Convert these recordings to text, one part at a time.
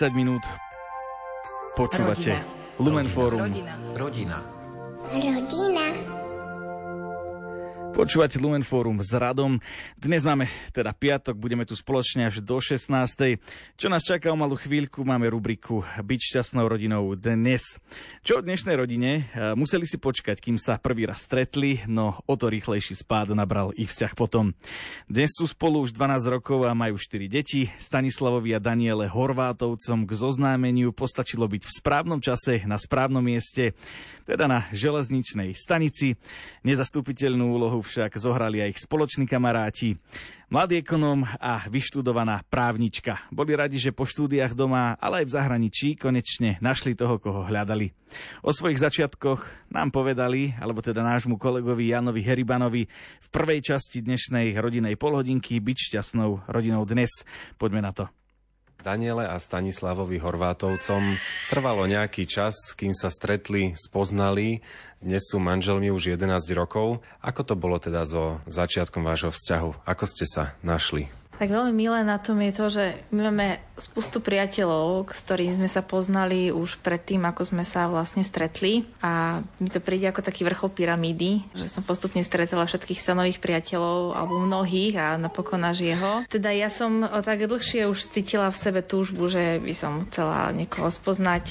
30 minút. Počúvate Lumen Forum. Rodina. Rodina. Rodina. Počúvate Lumen Forum s Radom. Dnes máme teda piatok, budeme tu spoločne až do 16. Čo nás čaká o malú chvíľku, máme rubriku Byť šťastnou rodinou dnes. Čo o dnešnej rodine? E, museli si počkať, kým sa prvý raz stretli, no o to rýchlejší spád nabral ich vzťah potom. Dnes sú spolu už 12 rokov a majú 4 deti. Stanislavovi a Daniele Horvátovcom k zoznámeniu postačilo byť v správnom čase na správnom mieste, teda na železničnej stanici. Nezastupiteľnú úlohu však zohrali aj ich spoloční kamaráti. Mladý ekonóm a vyštudovaná právnička. Boli radi, že po štúdiách doma, ale aj v zahraničí konečne našli toho, koho hľadali. O svojich začiatkoch nám povedali, alebo teda nášmu kolegovi Janovi Heribanovi v prvej časti dnešnej rodinej polhodinky byť šťastnou rodinou dnes. Poďme na to. Daniele a Stanislavovi Horvátovcom trvalo nejaký čas, kým sa stretli, spoznali. Dnes sú manželmi už 11 rokov. Ako to bolo teda so začiatkom vášho vzťahu? Ako ste sa našli? Tak veľmi milé na tom je to, že my máme spustu priateľov, s ktorými sme sa poznali už predtým, ako sme sa vlastne stretli a mi to príde ako taký vrchol pyramídy, že som postupne stretla všetkých stanových priateľov alebo mnohých a napokon až jeho. Teda ja som tak dlhšie už cítila v sebe túžbu, že by som chcela niekoho spoznať,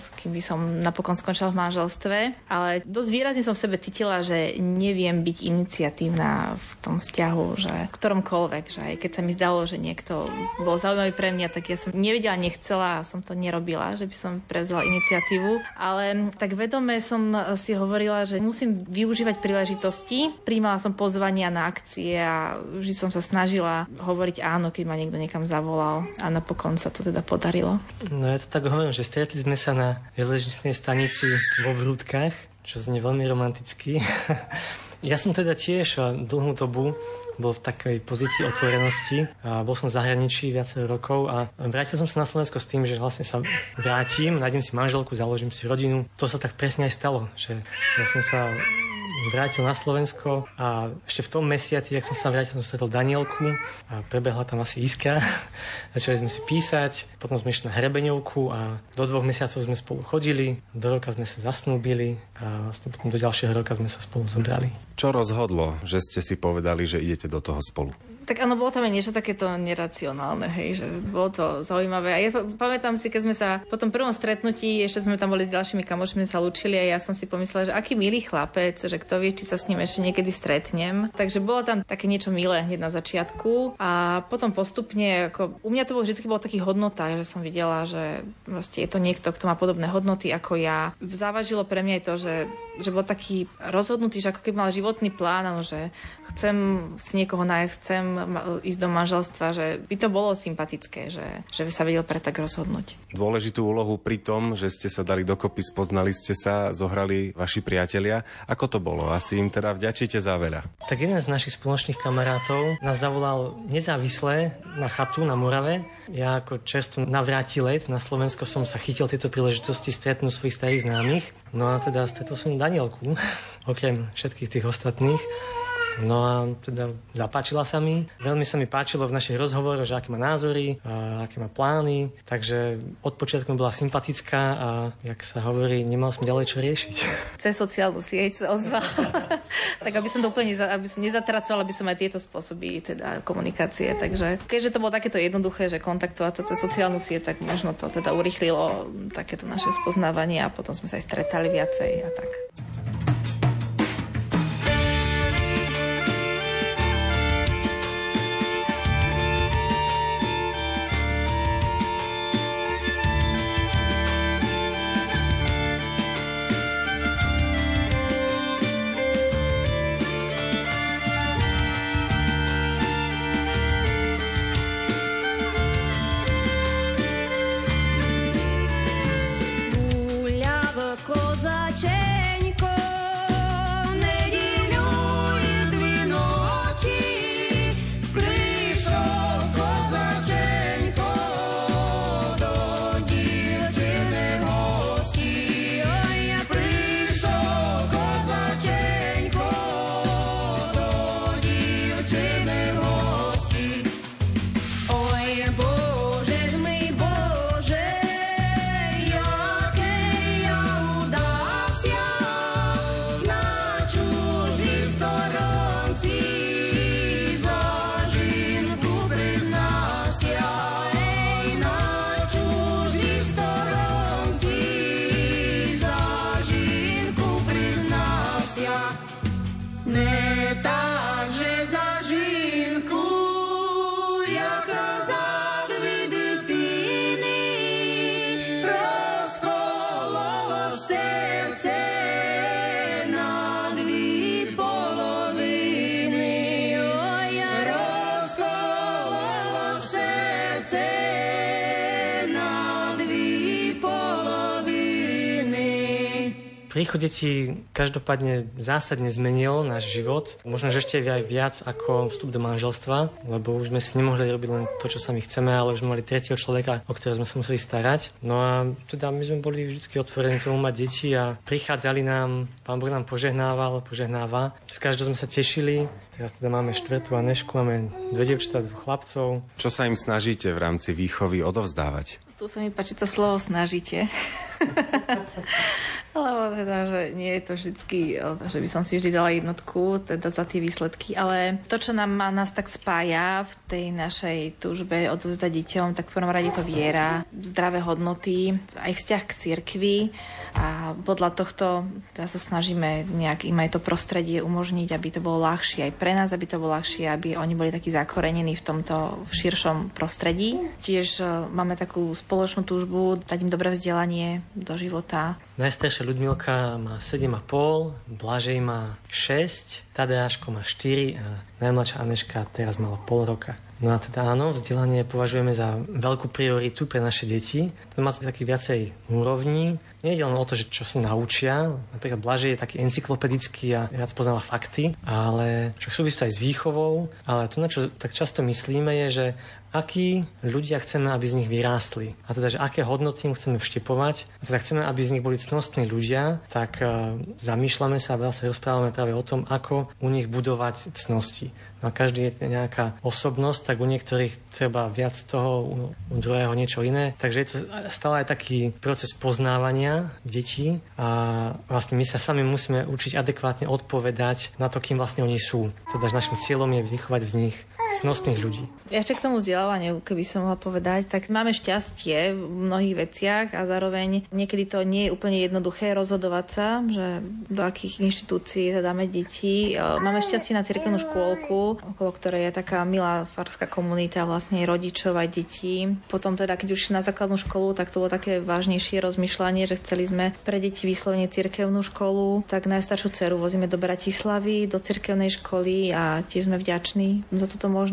s kým by som napokon skončila v manželstve, ale dosť výrazne som v sebe cítila, že neviem byť iniciatívna v tom vzťahu, že v ktoromkoľvek, že aj keď sa mi zdalo, že niekto bol zaujímavý pre mňa, tak ja som nevedela, nechcela a som to nerobila, že by som prevzala iniciatívu. Ale tak vedome som si hovorila, že musím využívať príležitosti. Príjmala som pozvania na akcie a vždy som sa snažila hovoriť áno, keď ma niekto niekam zavolal a napokon sa to teda podarilo. No ja to tak hovorím, že stretli sme sa na železničnej stanici vo Vrútkach, čo znie veľmi romanticky. ja som teda tiež dlhú dobu bol v takej pozícii otvorenosti a bol som v zahraničí viacero rokov a vrátil som sa na Slovensko s tým, že vlastne sa vrátim, nájdem si manželku, založím si rodinu. To sa tak presne aj stalo, že ja som sa vrátil na Slovensko a ešte v tom mesiaci, ak som sa vrátil, som stretol Danielku a prebehla tam asi iskra. Začali sme si písať, potom sme išli na hrebeňovku a do dvoch mesiacov sme spolu chodili, do roka sme sa zasnúbili a vlastne potom do ďalšieho roka sme sa spolu zobrali. Čo rozhodlo, že ste si povedali, že idete do toho spolu? Tak áno, bolo tam aj niečo takéto neracionálne, hej, že bolo to zaujímavé. A ja pamätám si, keď sme sa po tom prvom stretnutí, ešte sme tam boli s ďalšími kamošmi, sa lúčili a ja som si pomyslela, že aký milý chlapec, že kto vie, či sa s ním ešte niekedy stretnem. Takže bolo tam také niečo milé hneď na začiatku a potom postupne, ako u mňa to bolo vždy bolo taký hodnota, že som videla, že vlastne je to niekto, kto má podobné hodnoty ako ja. Závažilo pre mňa aj to, že, že bol taký rozhodnutý, že ako keby mal životný plán, že chcem si niekoho nájsť, chcem ísť do manželstva, že by to bolo sympatické, že, že by sa vedel pre tak rozhodnúť. Dôležitú úlohu pri tom, že ste sa dali dokopy, spoznali ste sa, zohrali vaši priatelia. Ako to bolo? Asi im teda vďačíte za veľa. Tak jeden z našich spoločných kamarátov nás zavolal nezávisle na chatu na Morave. Ja ako čerstvo navrátilec na Slovensko som sa chytil tieto príležitosti stretnúť svojich starých známych. No a teda stretol som Danielku, okrem všetkých tých ostatných. No a teda zapáčila sa mi. Veľmi sa mi páčilo v našich rozhovoroch, že aké má názory, a aké má plány. Takže od počiatku bola sympatická a, jak sa hovorí, nemal som ďalej čo riešiť. Cez sociálnu sieť sa ozval. tak aby som to úplne aby som nezatracovala, aby som aj tieto spôsoby teda komunikácie. Takže keďže to bolo takéto jednoduché, že kontaktovať sa cez sociálnu sieť, tak možno to teda urychlilo takéto naše spoznávanie a potom sme sa aj stretali viacej a tak. Príchod detí každopádne zásadne zmenil náš život. Možno, že ešte aj viac ako vstup do manželstva, lebo už sme si nemohli robiť len to, čo sami chceme, ale už sme mali tretieho človeka, o ktorého sme sa museli starať. No a teda my sme boli vždy otvorení tomu mať deti a prichádzali nám, pán Boh nám požehnával, požehnáva. S každou sme sa tešili, Teraz teda máme štvrtú Anešku, máme dve devčatá, dvoch chlapcov. Čo sa im snažíte v rámci výchovy odovzdávať? Tu sa mi páči to slovo snažíte. Lebo teda, že nie je to vždycky, že by som si vždy dala jednotku teda za tie výsledky, ale to, čo nám nás tak spája v tej našej túžbe odvzdať deťom, tak v prvom rade to viera, zdravé hodnoty, aj vzťah k cirkvi a podľa tohto teda sa snažíme nejak im aj to prostredie umožniť, aby to bolo ľahšie aj pre nás, aby to bolo ľahšie, aby oni boli takí zakorenení v tomto v širšom prostredí. Tiež e, máme takú spoločnú túžbu dať im dobré vzdelanie do života. Najstaršia Ľudmilka má 7,5, Blažej má 6, Tadeáško má 4 a najmladšia Aneška teraz mala pol roka. No a teda áno, vzdelanie považujeme za veľkú prioritu pre naše deti. To má taký viacej úrovní. Nie je len o to, že čo sa naučia. Napríklad Blažej je taký encyklopedický a viac poznáva fakty, ale čo súvisí to aj s výchovou. Ale to, na čo tak často myslíme, je, že akí ľudia chceme, aby z nich vyrástli. A teda, že aké hodnoty im chceme vštepovať. A teda chceme, aby z nich boli cnostní ľudia, tak uh, zamýšľame sa a veľa sa rozprávame práve o tom, ako u nich budovať cnosti. No a každý je nejaká osobnosť, tak u niektorých treba viac toho, u druhého niečo iné. Takže je to stále aj taký proces poznávania detí a vlastne my sa sami musíme učiť adekvátne odpovedať na to, kým vlastne oni sú. Teda našim cieľom je vychovať z nich cnostných ľudí. Ešte k tomu vzdelávaniu, keby som mohla povedať, tak máme šťastie v mnohých veciach a zároveň niekedy to nie je úplne jednoduché rozhodovať sa, že do akých inštitúcií dáme deti. Máme šťastie na cirkevnú škôlku, okolo ktorej je taká milá farská komunita vlastne rodičov aj detí. Potom teda, keď už na základnú školu, tak to bolo také vážnejšie rozmýšľanie, že chceli sme pre deti vyslovene cirkevnú školu, tak najstaršiu dceru vozíme do Bratislavy, do cirkevnej školy a tiež sme vďační za túto možnosť.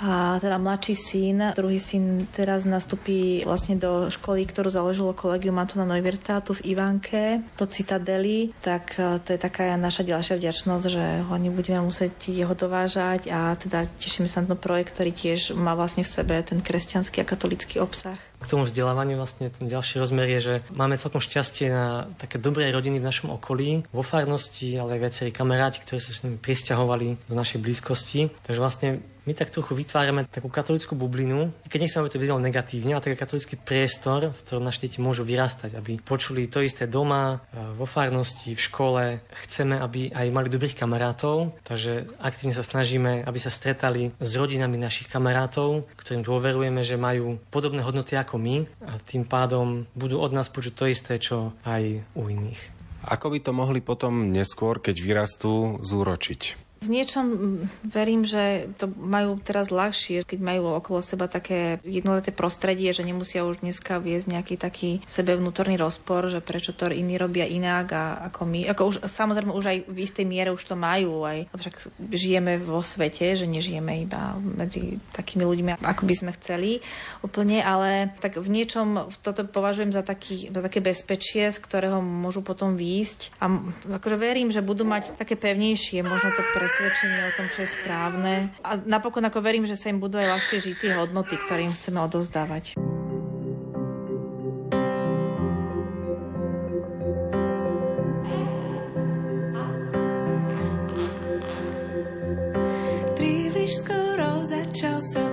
A teda mladší syn, druhý syn teraz nastupí vlastne do školy, ktorú založilo kolegium Antona Neuwirta tu v Ivanke, do Citadely, tak e, to je taká naša ďalšia vďačnosť, že ho nebudeme musieť jeho dovážať a teda tešíme sa na ten projekt, ktorý tiež má vlastne v sebe ten kresťanský a katolický obsah. K tomu vzdelávaniu vlastne ten ďalší rozmer je, že máme celkom šťastie na také dobré rodiny v našom okolí, vo farnosti, ale aj viacerí kamaráti, ktorí sa s nimi pristahovali do našej blízkosti. Takže vlastne my tak trochu vytvárame takú katolickú bublinu, keď nechcem, aby to vyznelo negatívne, ale taký katolický priestor, v ktorom naše deti môžu vyrastať, aby počuli to isté doma, e, vo farnosti, v škole. Chceme, aby aj mali dobrých kamarátov, takže aktívne sa snažíme, aby sa stretali s rodinami našich kamarátov, ktorým dôverujeme, že majú podobné hodnoty ako my a tým pádom budú od nás počuť to isté, čo aj u iných. Ako by to mohli potom neskôr, keď vyrastú, zúročiť? V niečom verím, že to majú teraz ľahšie, keď majú okolo seba také jednoleté prostredie, že nemusia už dneska viesť nejaký taký sebevnútorný rozpor, že prečo to iní robia inak a ako my. Ako už, samozrejme už aj v istej miere už to majú, aj však žijeme vo svete, že nežijeme iba medzi takými ľuďmi, ako by sme chceli úplne, ale tak v niečom toto považujem za, taký, za také bezpečie, z ktorého môžu potom výjsť a akože verím, že budú mať také pevnejšie, možno to pre presvedčenie o tom, čo je správne. A napokon ako verím, že sa im budú aj ľahšie žiť tie hodnoty, ktoré im chceme odovzdávať. Príliš skoro začal sa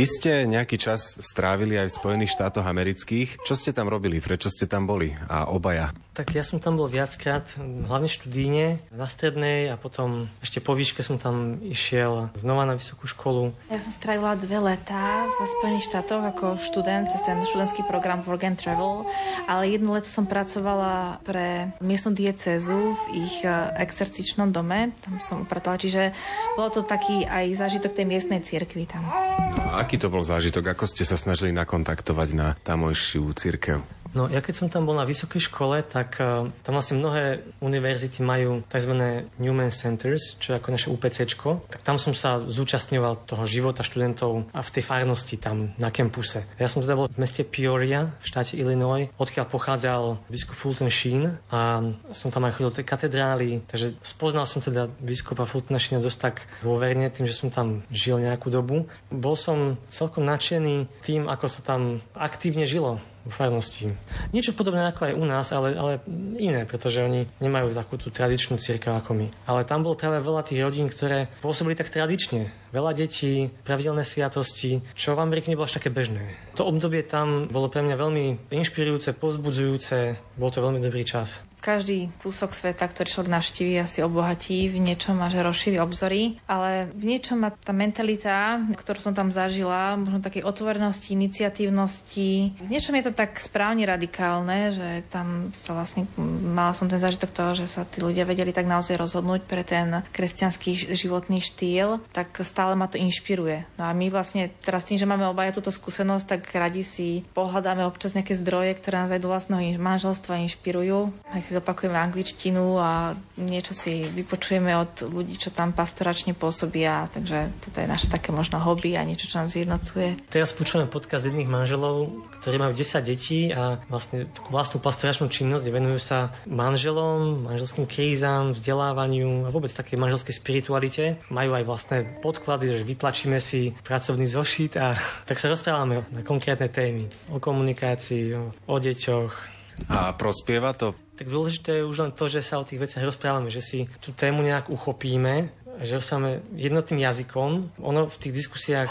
Vy ste nejaký čas strávili aj v Spojených štátoch amerických. Čo ste tam robili? Prečo ste tam boli? A obaja? Tak ja som tam bol viackrát, hlavne študíne, na strednej a potom ešte po výške som tam išiel znova na vysokú školu. Ja som strávila dve letá v Spojených štátoch ako študent cez ten študentský program Work and Travel, ale jedno leto som pracovala pre miestnu diecézu v ich eh, exercičnom dome, tam som upratovala, čiže bolo to taký aj zážitok tej miestnej cirkvi tam. A aký to bol zážitok? Ako ste sa snažili nakontaktovať na tamojšiu církev? No ja keď som tam bol na vysokej škole, tak uh, tam vlastne mnohé univerzity majú tzv. Newman Centers, čo je ako naše UPCčko. Tak tam som sa zúčastňoval toho života študentov a v tej farnosti tam na kempuse. Ja som teda bol v meste Peoria v štáte Illinois, odkiaľ pochádzal biskup Fulton Sheen a som tam aj chodil do tej katedrály, takže spoznal som teda biskupa Fultona Sheena dosť tak dôverne tým, že som tam žil nejakú dobu. Bol som celkom nadšený tým, ako sa tam aktívne žilo v farnosti. Niečo podobné ako aj u nás, ale, ale iné, pretože oni nemajú takú tú tradičnú církev ako my. Ale tam bolo práve veľa tých rodín, ktoré pôsobili tak tradične veľa detí, pravidelné sviatosti, čo v Amerike nebolo až také bežné. To obdobie tam bolo pre mňa veľmi inšpirujúce, povzbudzujúce, bol to veľmi dobrý čas každý kúsok sveta, ktorý človek navštíví, asi obohatí v niečom že rozšíri obzory, ale v niečom má tá mentalita, ktorú som tam zažila, možno takej otvorenosti, iniciatívnosti. V niečom je to tak správne radikálne, že tam sa vlastne mala som ten zážitok toho, že sa tí ľudia vedeli tak naozaj rozhodnúť pre ten kresťanský životný štýl, tak stále ma to inšpiruje. No a my vlastne teraz tým, že máme obaja túto skúsenosť, tak radi si pohľadáme občas nejaké zdroje, ktoré nás aj do vlastného manželstva inšpirujú. Aj zopakujeme angličtinu a niečo si vypočujeme od ľudí, čo tam pastoračne pôsobia, takže toto je naše také možno hobby a niečo, čo nás zjednocuje. Teraz počúvame podcast jedných manželov, ktorí majú 10 detí a vlastne takú vlastnú pastoračnú činnosť, venujú sa manželom, manželským krízam, vzdelávaniu a vôbec také manželskej spiritualite. Majú aj vlastné podklady, že vytlačíme si pracovný zošit a tak sa rozprávame na konkrétne témy o komunikácii, o, o deťoch, a prospieva to tak dôležité je už len to, že sa o tých veciach rozprávame, že si tú tému nejak uchopíme, že rozprávame jednotným jazykom. Ono v tých diskusiách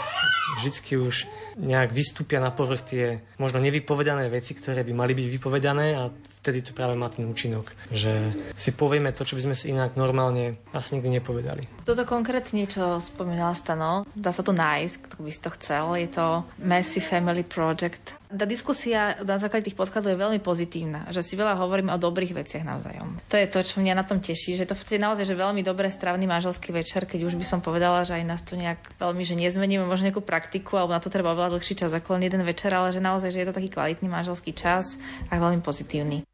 vždy už nejak vystúpia na povrch tie možno nevypovedané veci, ktoré by mali byť vypovedané a vtedy to práve má ten účinok, že si povieme to, čo by sme si inak normálne asi nikdy nepovedali. Toto konkrétne, čo spomínala Stano, dá sa to nájsť, kto by si to chcel. Je to Messy Family Project. Tá diskusia na základe tých podkladov je veľmi pozitívna, že si veľa hovoríme o dobrých veciach navzájom. To je to, čo mňa na tom teší, že to je naozaj že veľmi dobre stravný manželský večer, keď už by som povedala, že aj nás to nejak veľmi, že nezmeníme možno nejakú praktiku, alebo na to treba oveľa dlhší čas ako len jeden večer, ale že naozaj, že je to taký kvalitný manželský čas a veľmi pozitívny.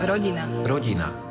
Rodina. Rodina.